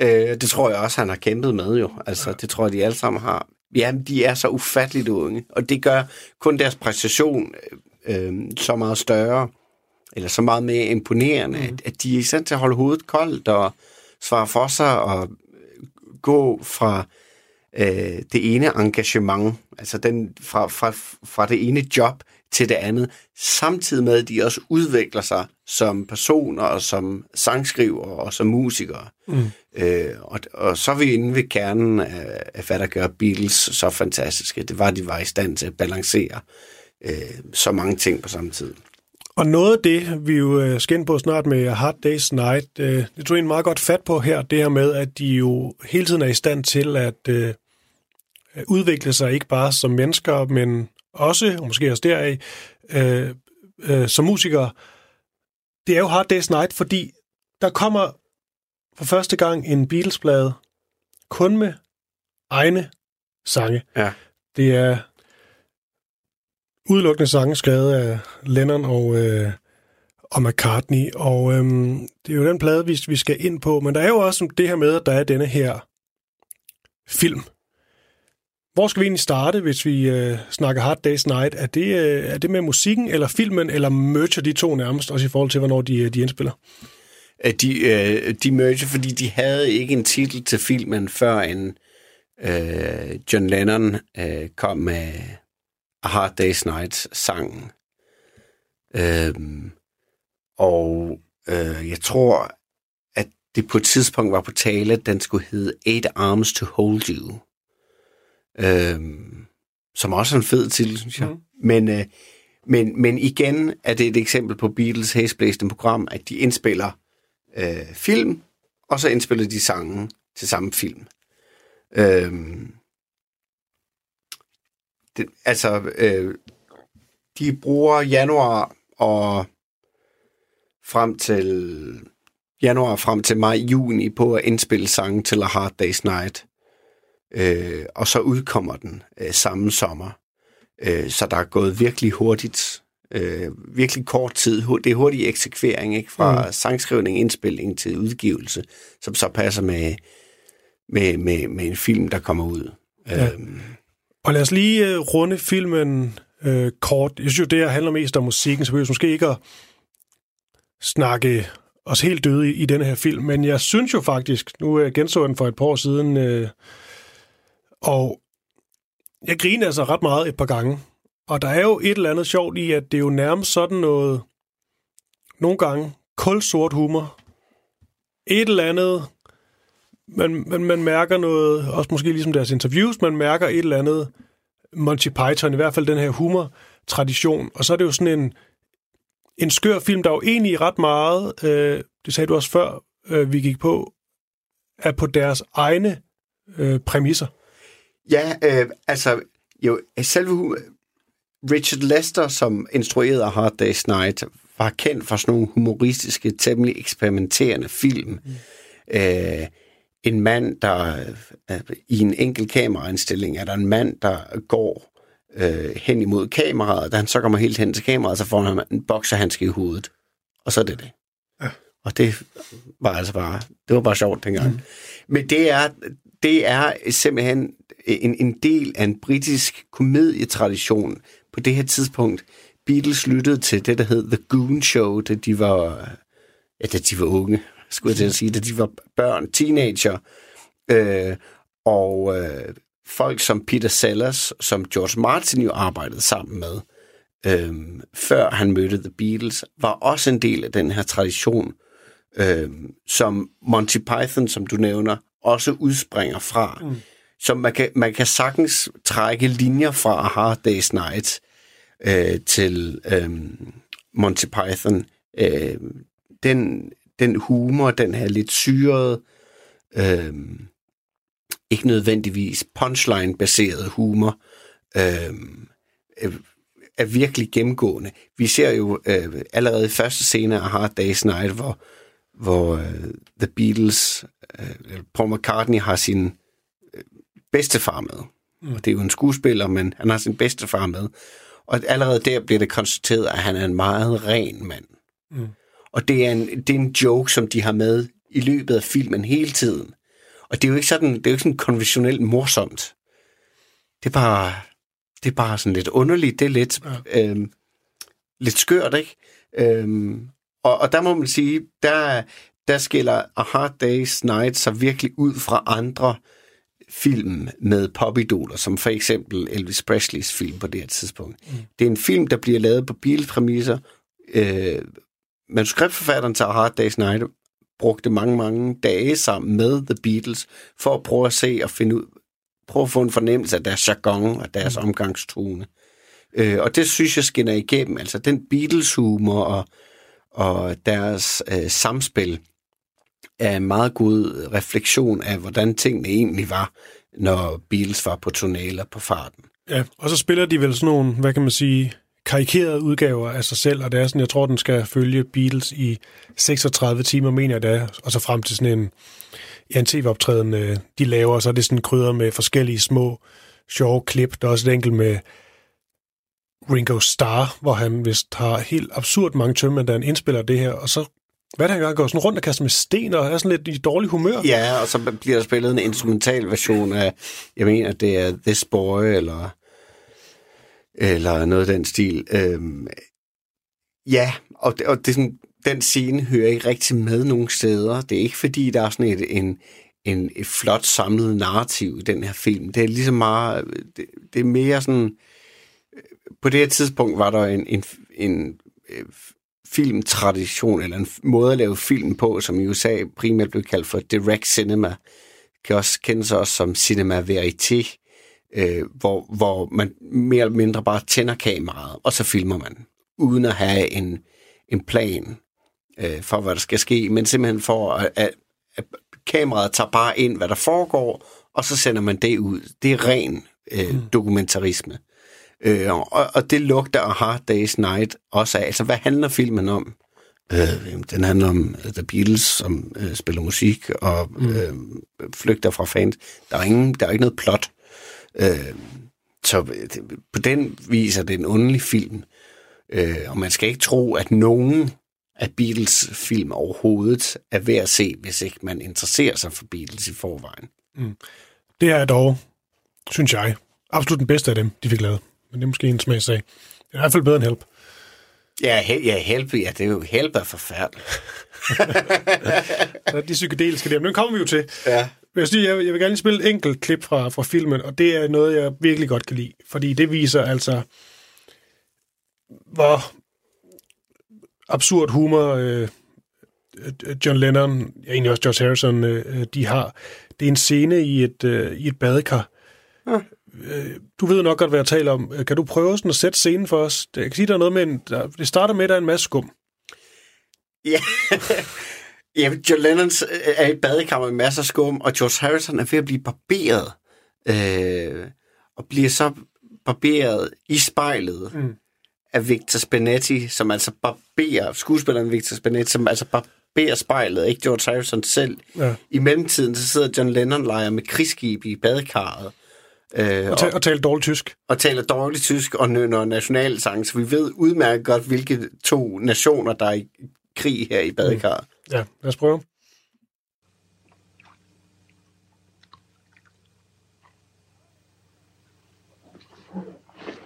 Øh, det tror jeg også, han har kæmpet med jo. Altså, det tror jeg, de alle sammen har. Jamen, de er så ufatteligt unge, og det gør kun deres præstation øh, øh, så meget større, eller så meget mere imponerende, mm. at, at de er i stand til at holde hovedet koldt og svare for sig og gå fra øh, det ene engagement, altså den, fra, fra, fra det ene job til det andet, samtidig med, at de også udvikler sig som personer og som sangskriver og som musikere. Mm. Øh, og, og så er vi inde ved kernen af, af, hvad der gør Beatles så fantastiske. Det var, at de var i stand til at balancere øh, så mange ting på samme tid. Og noget af det, vi jo øh, skal ind på snart med Hard Day's Night, øh, det tog en meget godt fat på her, det her med, at de jo hele tiden er i stand til at øh, at udvikle sig, ikke bare som mennesker, men også, og måske også deraf, øh, øh, som musikere. Det er jo Hard Day's Night, fordi der kommer for første gang en Beatles-plade kun med egne sange. Ja. Det er udelukkende sange skrevet af Lennon og, øh, og McCartney, og øhm, det er jo den plade, vi, vi skal ind på, men der er jo også det her med, at der er denne her film. Hvor skal vi egentlig starte, hvis vi øh, snakker Hard Day's Night? Er det, øh, er det med musikken, eller filmen, eller merger de to nærmest, også i forhold til, hvornår de, øh, de indspiller? At de, øh, de merger, fordi de havde ikke en titel til filmen, før en øh, John Lennon øh, kom med A Hard Day's Night sangen. Øhm, og øh, jeg tror, at det på et tidspunkt var på tale, at den skulle hedde Eight Arms to Hold You. Øhm, som også er en fed titel, synes jeg. Mm. Men, øh, men, men igen er det et eksempel på Beatles hæsblæsende program, at de indspiller øh, film, og så indspiller de sangen til samme film. Øhm, det, altså, øh, de bruger januar og frem til januar frem til maj, juni på at indspille sangen til A Hard Day's Night. Øh, og så udkommer den øh, samme sommer. Øh, så der er gået virkelig hurtigt, øh, virkelig kort tid. Det er hurtig eksekvering, ikke? Fra Mm. sangskrivning, indspilning til udgivelse, som så passer med, med, med, med en film, der kommer ud. Ja. Øhm, Og lad os lige øh, runde filmen øh, kort. Jeg synes jo, det her handler mest om musikken, så vi måske ikke at snakke os helt døde i, i den her film, men jeg synes jo faktisk, nu øh, genså den for et par år siden, øh, og jeg griner altså ret meget et par gange. Og der er jo et eller andet sjovt i, at det er jo nærmest sådan noget, nogle gange, kulsort humor. Et eller andet, man, man, man mærker noget, også måske ligesom deres interviews, man mærker et eller andet Monty Python, i hvert fald den her humor-tradition. Og så er det jo sådan en, en skør film, der jo egentlig ret meget, øh, det sagde du også før, øh, vi gik på, er på deres egne øh, præmisser. Ja, øh, altså, jo, selve Richard Lester, som instruerede Hard Day's Night, var kendt for sådan nogle humoristiske, temmelig eksperimenterende film. Mm. Øh, en mand, der øh, i en enkelt kameraindstilling, er der en mand, der går øh, hen imod kameraet. Da han så kommer helt hen til kameraet, så får han en bokserhandske i hovedet. Og så er det det. Ja. Og det var altså bare, det var bare sjovt dengang. Mm. Men det er, det er simpelthen en, en del af en britisk komedietradition på det her tidspunkt. Beatles lyttede til det, der hed The Goon Show, da de var, ja, da de var unge, skulle jeg til at sige, da de var børn, teenager. Øh, og øh, folk som Peter Sellers, som George Martin jo arbejdede sammen med, øh, før han mødte The Beatles, var også en del af den her tradition, øh, som Monty Python, som du nævner, også udspringer fra. Mm. Så man kan, man kan sagtens trække linjer fra Hard Day's Night øh, til øh, Monty Python. Øh, den, den humor, den her lidt syrede, øh, ikke nødvendigvis punchline-baseret humor, øh, øh, er virkelig gennemgående. Vi ser jo øh, allerede i første scene af Hard Day's Night, hvor, hvor øh, The Beatles, øh, Paul McCartney har sin øh, bedstefar med. Mm. Og det er jo en skuespiller, men han har sin bedstefar med. Og allerede der bliver det konstateret, at han er en meget ren mand. Mm. Og det er, en, det er en joke, som de har med i løbet af filmen hele tiden. Og det er jo ikke sådan, det er jo ikke sådan konventionelt morsomt. Det er bare, det er bare sådan lidt underligt. Det er lidt, ja. øhm, lidt skørt, ikke? Øhm, og, og der må man sige, der, der skiller A Hard Day's Night sig virkelig ud fra andre film med popidoler, som for eksempel Elvis Presleys film på det her tidspunkt. Mm. Det er en film, der bliver lavet på bilpræmisser. Øh, manuskriptforfatteren til A Hard Day's Night brugte mange, mange dage sammen med The Beatles for at prøve at se og finde ud, prøve at få en fornemmelse af deres jargon og deres mm. omgangstone. Øh, og det synes jeg skinner igennem. Altså den Beatles-humor og, og deres øh, samspil er en meget god refleksion af, hvordan tingene egentlig var, når Beatles var på turné eller på farten. Ja, og så spiller de vel sådan nogle, hvad kan man sige, karikerede udgaver af sig selv, og det er sådan, jeg tror, den skal følge Beatles i 36 timer, mener jeg det er, og så frem til sådan en, ja, en tv-optræden, øh, de laver, og så er det sådan krydder med forskellige små, sjove klip. Der er også et enkelt med Ringo Starr, hvor han vist har helt absurd mange tømmer, da han indspiller det her, og så hvad er det, han gør? Han går sådan rundt og kaster med sten og er sådan lidt i dårlig humør. Ja, og så bliver der spillet en instrumental version af, jeg mener, det er This Boy, eller, eller noget af den stil. Øhm, ja, og, det, og det er sådan, den scene hører ikke rigtig med nogen steder. Det er ikke fordi, der er sådan et, en, en, et flot samlet narrativ i den her film. Det er ligesom meget, det, det er mere sådan, på det her tidspunkt var der en, en, en filmtradition, eller en måde at lave film på, som i USA primært blev kaldt for direct cinema, kan også kendes også som cinema verité, øh, hvor, hvor man mere eller mindre bare tænder kameraet, og så filmer man, uden at have en, en plan øh, for, hvad der skal ske, men simpelthen for, at, at, at kameraet tager bare ind, hvad der foregår, og så sender man det ud. Det er ren øh, mm. dokumentarisme. Øh, og, og det lugter A Hard Day's Night også af. Altså, hvad handler filmen om? Øh, den handler om uh, The Beatles, som øh, spiller musik og mm. øh, flygter fra fans. Der er, ingen, der er ikke noget plot. Øh, så det, på den vis er det en underlig film. Øh, og man skal ikke tro, at nogen af Beatles film overhovedet er værd at se, hvis ikke man interesserer sig for Beatles i forvejen. Mm. Det er dog, synes jeg, absolut den bedste af dem, de fik lavet. Men det er måske en smagsag. Det er i hvert fald bedre end Help. Ja, he- ja, help, ja, det er jo help er forfærdeligt. Så de psykedeliske der, men den kommer vi jo til. Ja. Jeg, sige, jeg, jeg vil gerne spille et enkelt klip fra, fra filmen, og det er noget, jeg virkelig godt kan lide. Fordi det viser altså, hvor absurd humor øh, øh, John Lennon, ja, egentlig også George Harrison, øh, de har. Det er en scene i et, øh, i et badekar. Ja. Øh, du ved nok godt, hvad jeg taler om. Kan du prøve sådan at sætte scenen for os? Jeg kan sige, der er noget med en... Der, det starter med, at der er en masse skum. Ja. ja, John Lennon er i badekammer med masser af skum, og George Harrison er ved at blive barberet. Øh, og bliver så barberet i spejlet Mm. af Victor Spinetti, som altså barberer, skuespilleren Victor Spinetti, som altså barberer spejlet, ikke George Harrison selv. Ja. I mellemtiden så sidder John Lennon leger med krigsskib i badekarret, Øh, Og, ta- og tale dårligt tysk. og taler dårligt tysk og nynner nationalsang, så vi ved udmærket godt, hvilke to nationer, der er i krig her i badekar. Ja, lad os prøve.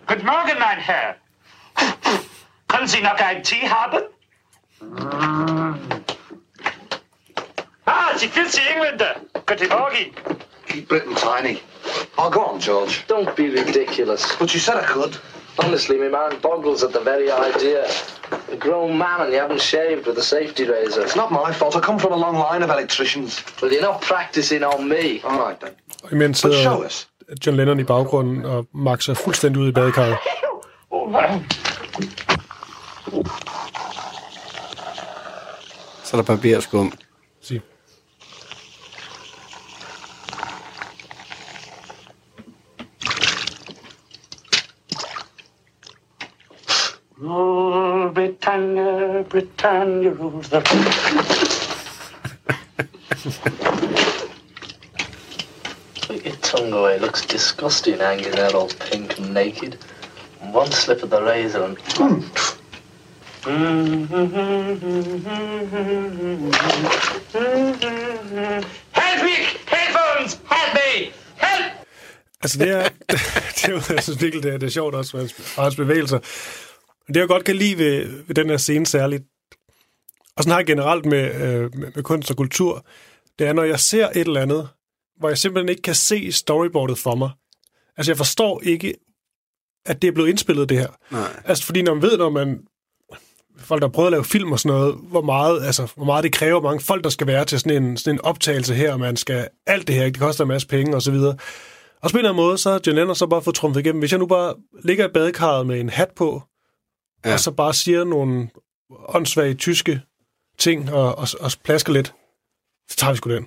Guten Morgen, mein Herr. Können Sie noch einen Tee haben? Ah, Sie filthy Engländer. Guten Morgen. Keep Britain tiny. Oh, go on, George. Don't be ridiculous. But you said I could. Honestly, my man boggles at the very idea. A grown man and you haven't shaved with a safety razor. It's not my fault. I come from a long line of electricians. Well, you're not practicing on me. All right, then. Og imens But show us. John Lennon i baggrunden og Max er fuldstændig ude i badekarret. Så er der barberskum. Sig. Oh, Britannia, Britannia rules the... Put your tongue away. It looks disgusting hanging there all pink and naked. And one slip of the razor and... Help me! Headphones! Help me! Help! Altså, det er, det er jo, jeg synes virkelig, det er, det er sjovt også, med hans bevægelser. Men det, jeg godt kan lide ved, ved den her scene særligt, og sådan har jeg generelt med, øh, med, med kunst og kultur, det er, når jeg ser et eller andet, hvor jeg simpelthen ikke kan se storyboardet for mig. Altså, jeg forstår ikke, at det er blevet indspillet, det her. Nej. Altså, fordi når man ved, når man folk, der har prøvet at lave film og sådan noget, hvor meget, altså, hvor meget det kræver, hvor mange folk, der skal være til sådan en, sådan en optagelse her, og man skal alt det her, ikke? det koster en masse penge og så videre. Og så på en eller anden måde, så har John Lennon så bare fået trumfet igennem. Hvis jeg nu bare ligger i badekarret med en hat på, ja. og så bare siger nogle åndssvage tyske ting og, og, og plasker lidt, så tager vi sgu den.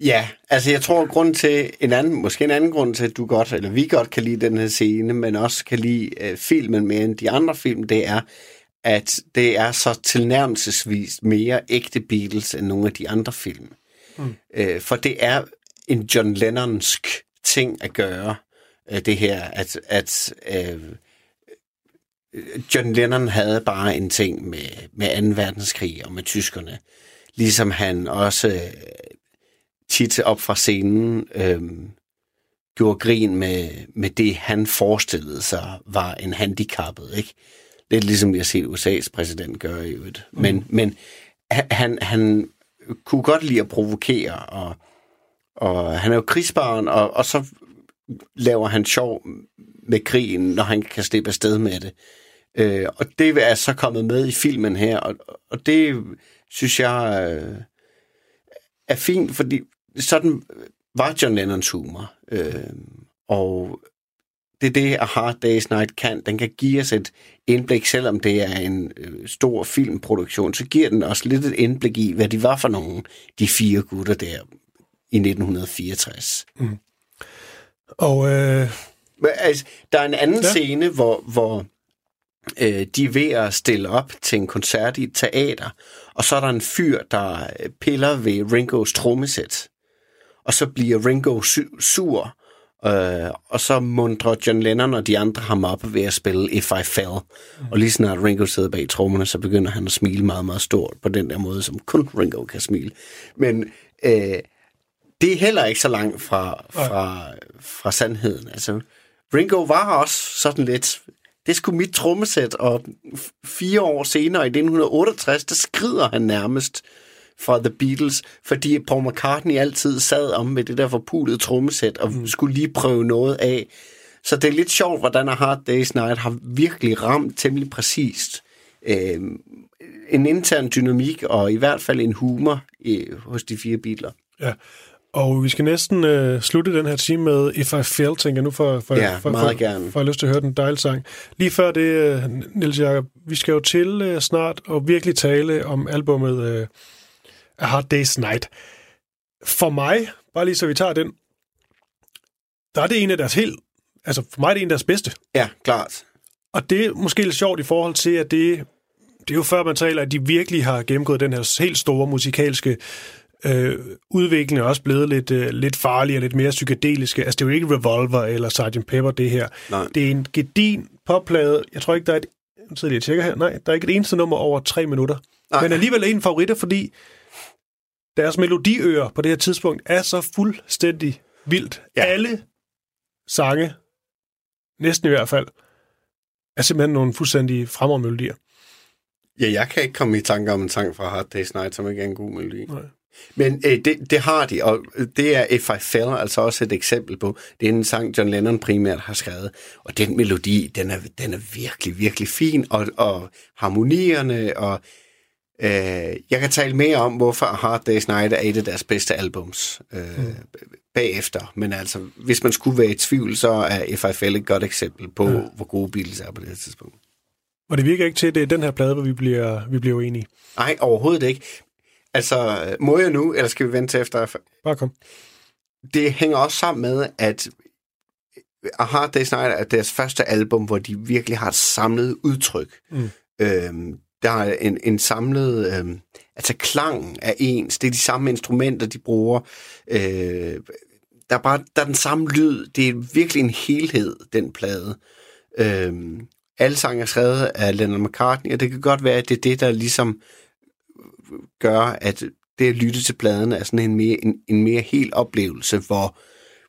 Ja, altså jeg tror, grund til en anden, måske en anden grund til, at du godt, eller vi godt kan lide den her scene, men også kan lide øh, filmen mere end de andre film, det er, at det er så tilnærmelsesvis mere ægte Beatles end nogle af de andre film. Mm. Øh, for det er en John Lennonsk ting at gøre, øh, det her, at, at øh, John Lennon havde bare en ting med, med 2. verdenskrig og med tyskerne. Ligesom han også øh, tit op fra scenen øh, gjorde grin med, med det, han forestillede sig var en handicappet. Ikke? Lidt ligesom jeg har set USA's præsident gøre i øvrigt. Men, mm. men han, han kunne godt lide at provokere, og, og han er jo krigsbarn, og, og så laver han sjov med krigen, når han kan slippe afsted med det. Øh, og det er så kommet med i filmen her, og, og det synes jeg øh, er fint, fordi sådan var John Lennons humor. Øh, og det er det, A Hard Day's Night kan. Den kan give os et indblik, selvom det er en øh, stor filmproduktion, så giver den også lidt et indblik i, hvad de var for nogen, de fire gutter der i 1964. Mm. Og øh, men, altså, der er en anden Ja. scene, hvor, hvor øh, de er ved at stille op til en koncert i et teater, og så er der en fyr, der øh, piller ved Ringos trommesæt. Og så bliver Ringo su- sur, øh, og så mundrer John Lennon og de andre ham op ved at spille If I Fell. Mm. Og lige snart Ringo sidder bag trommerne, så begynder han at smile meget, meget stort på den der måde, som kun Ringo kan smile. Men øh, det er heller ikke så langt fra, fra, fra sandheden. Altså, Ringo var også sådan lidt... Det skulle mit trommesæt, og fire år senere, i 1968, der skrider han nærmest fra The Beatles, fordi Paul McCartney altid sad om med det der forpulede trommesæt, og mm. skulle lige prøve noget af. Så det er lidt sjovt, hvordan A Hard Day's Night har virkelig ramt temmelig præcist øh, en intern dynamik, og i hvert fald en humor øh, hos de fire Beatles. Ja, og vi skal næsten øh, slutte den her time med If I Fail, tænker jeg nu, for, for, Ja, for, meget for, gerne. for, at lyst til at høre den dejlige sang. Lige før det, øh, Niels Jacob, vi skal jo til øh, snart og virkelig tale om albummet øh, A Hard Day's Night. For mig, bare lige så vi tager den, der er det en af deres helt, altså for mig er det en af deres bedste. Ja, klart. Og det er måske lidt sjovt i forhold til, at det, det er jo før man taler, at de virkelig har gennemgået den her helt store musikalske Øh, udviklingen er også blevet lidt, øh, lidt farlig og lidt mere psykedeliske. Altså, det er jo ikke Revolver eller Sgt. Pepper, det her. Nej. Det er en gedin popplade. Jeg tror ikke, der er et... Nu sidder jeg tjekker her. Nej, der er ikke et eneste nummer over tre minutter. Nej. Men alligevel er en favoritter, fordi deres melodiøer på det her tidspunkt er så fuldstændig vildt. Ja. Alle sange, næsten i hvert fald, er simpelthen nogle fuldstændig fremragende melodier. Ja, jeg kan ikke komme i tanke om en sang fra Hard Day's Night, som ikke er en god melodi. Nej. Men øh, det, det har de, og det er If I Fell altså også et eksempel på. Det er en sang, John Lennon primært har skrevet. Og den melodi, den er, den er virkelig, virkelig fin. Og, og harmonierne, og øh, jeg kan tale mere om, hvorfor Hard Day's Night er et af deres bedste albums øh, mm. bagefter. Men altså, hvis man skulle være i tvivl, så er If I Fell et godt eksempel på, ja. hvor gode Beatles er på det her tidspunkt. Og det virker ikke til, at det er den her plade, hvor vi bliver, vi bliver uenige. Nej, overhovedet ikke. Altså, må jeg nu, eller skal vi vente til efter? Bare kom. Det hænger også sammen med, at A Hard Day's Night er deres første album, hvor de virkelig har et samlet udtryk. Mm. Øhm, der er en, en samlet... Øhm, altså, klangen er ens. Det er de samme instrumenter, de bruger. Øh, der, er bare, der er den samme lyd. Det er virkelig en helhed, den plade. Øhm, alle sange er skrevet af Lennon McCartney, og det kan godt være, at det er det, der ligesom gør, at det at lytte til pladen er sådan en mere, en, en mere hel oplevelse, hvor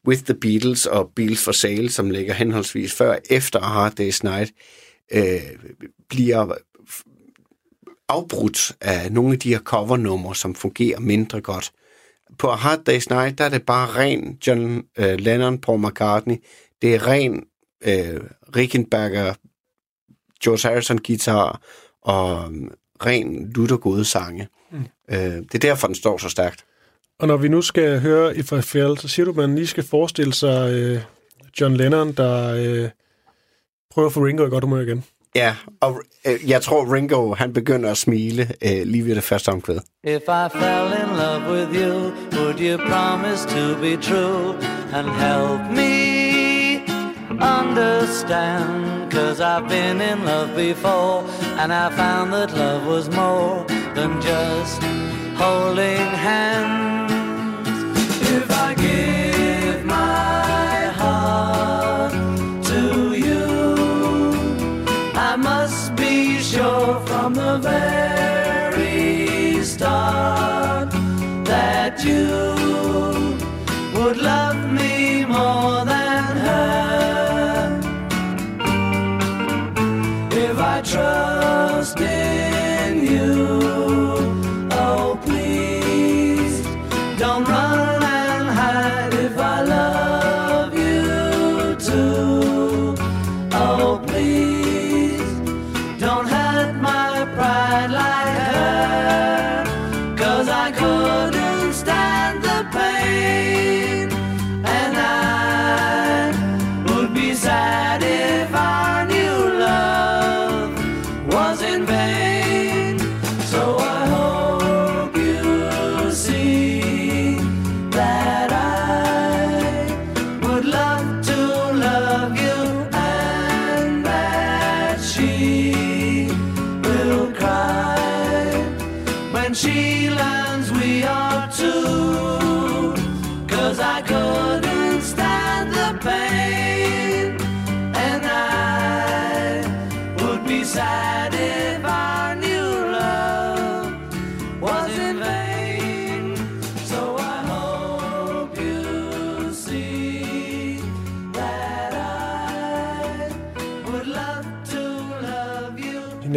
With the Beatles og Beatles for Sale, som ligger henholdsvis før og efter A Hard Day's Night, øh, bliver afbrudt af nogle af de her covernumre, som fungerer mindre godt. På A Hard Day's Night, der er det bare ren John øh, Lennon, Paul McCartney. Det er ren øh, Rickenbacker, George Harrison guitar og um, ren Luther gode sange. Mm. Øh, det er derfor, den står så stærkt. Og når vi nu skal høre If I Fell, så siger du, at man lige skal forestille sig øh, John Lennon, der øh, prøver at få Ringo i godt humør igen. Ja, og øh, jeg tror, Ringo han begynder at smile øh, lige ved det første omkvæd. If I fell in love with you, would you promise to be true and help me understand? Cause I've been in love before and I found that love was more than just holding hands. If I give my heart to you, I must be sure from the very start that you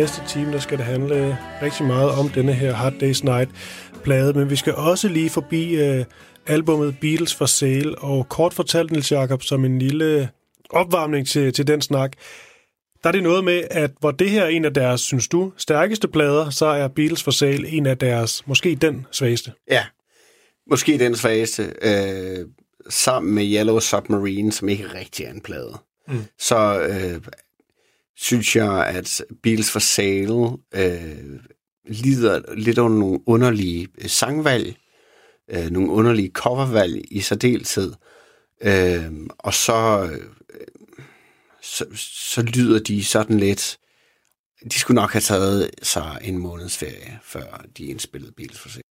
næste time, der skal det handle rigtig meget om denne her Hard Day's Night plade, men vi skal også lige forbi øh, albummet Beatles for Sale, og kort fortalt, Nils Jacob, som en lille opvarmning til, til den snak, der er det noget med, at hvor det her er en af deres, synes du, stærkeste plader, så er Beatles for Sale en af deres, måske den svageste. Ja, måske den svageste, øh, sammen med Yellow Submarine, som ikke rigtig er en plade. Mm. Så øh, synes jeg, at Beatles for Sale øh, lider lidt under nogle underlige øh, sangvalg, øh, nogle underlige covervalg i særdeleshed. Øh, og så, øh, så, så lyder de sådan lidt... De skulle nok have taget sig en måneds ferie, før de indspillede Beatles for Sale.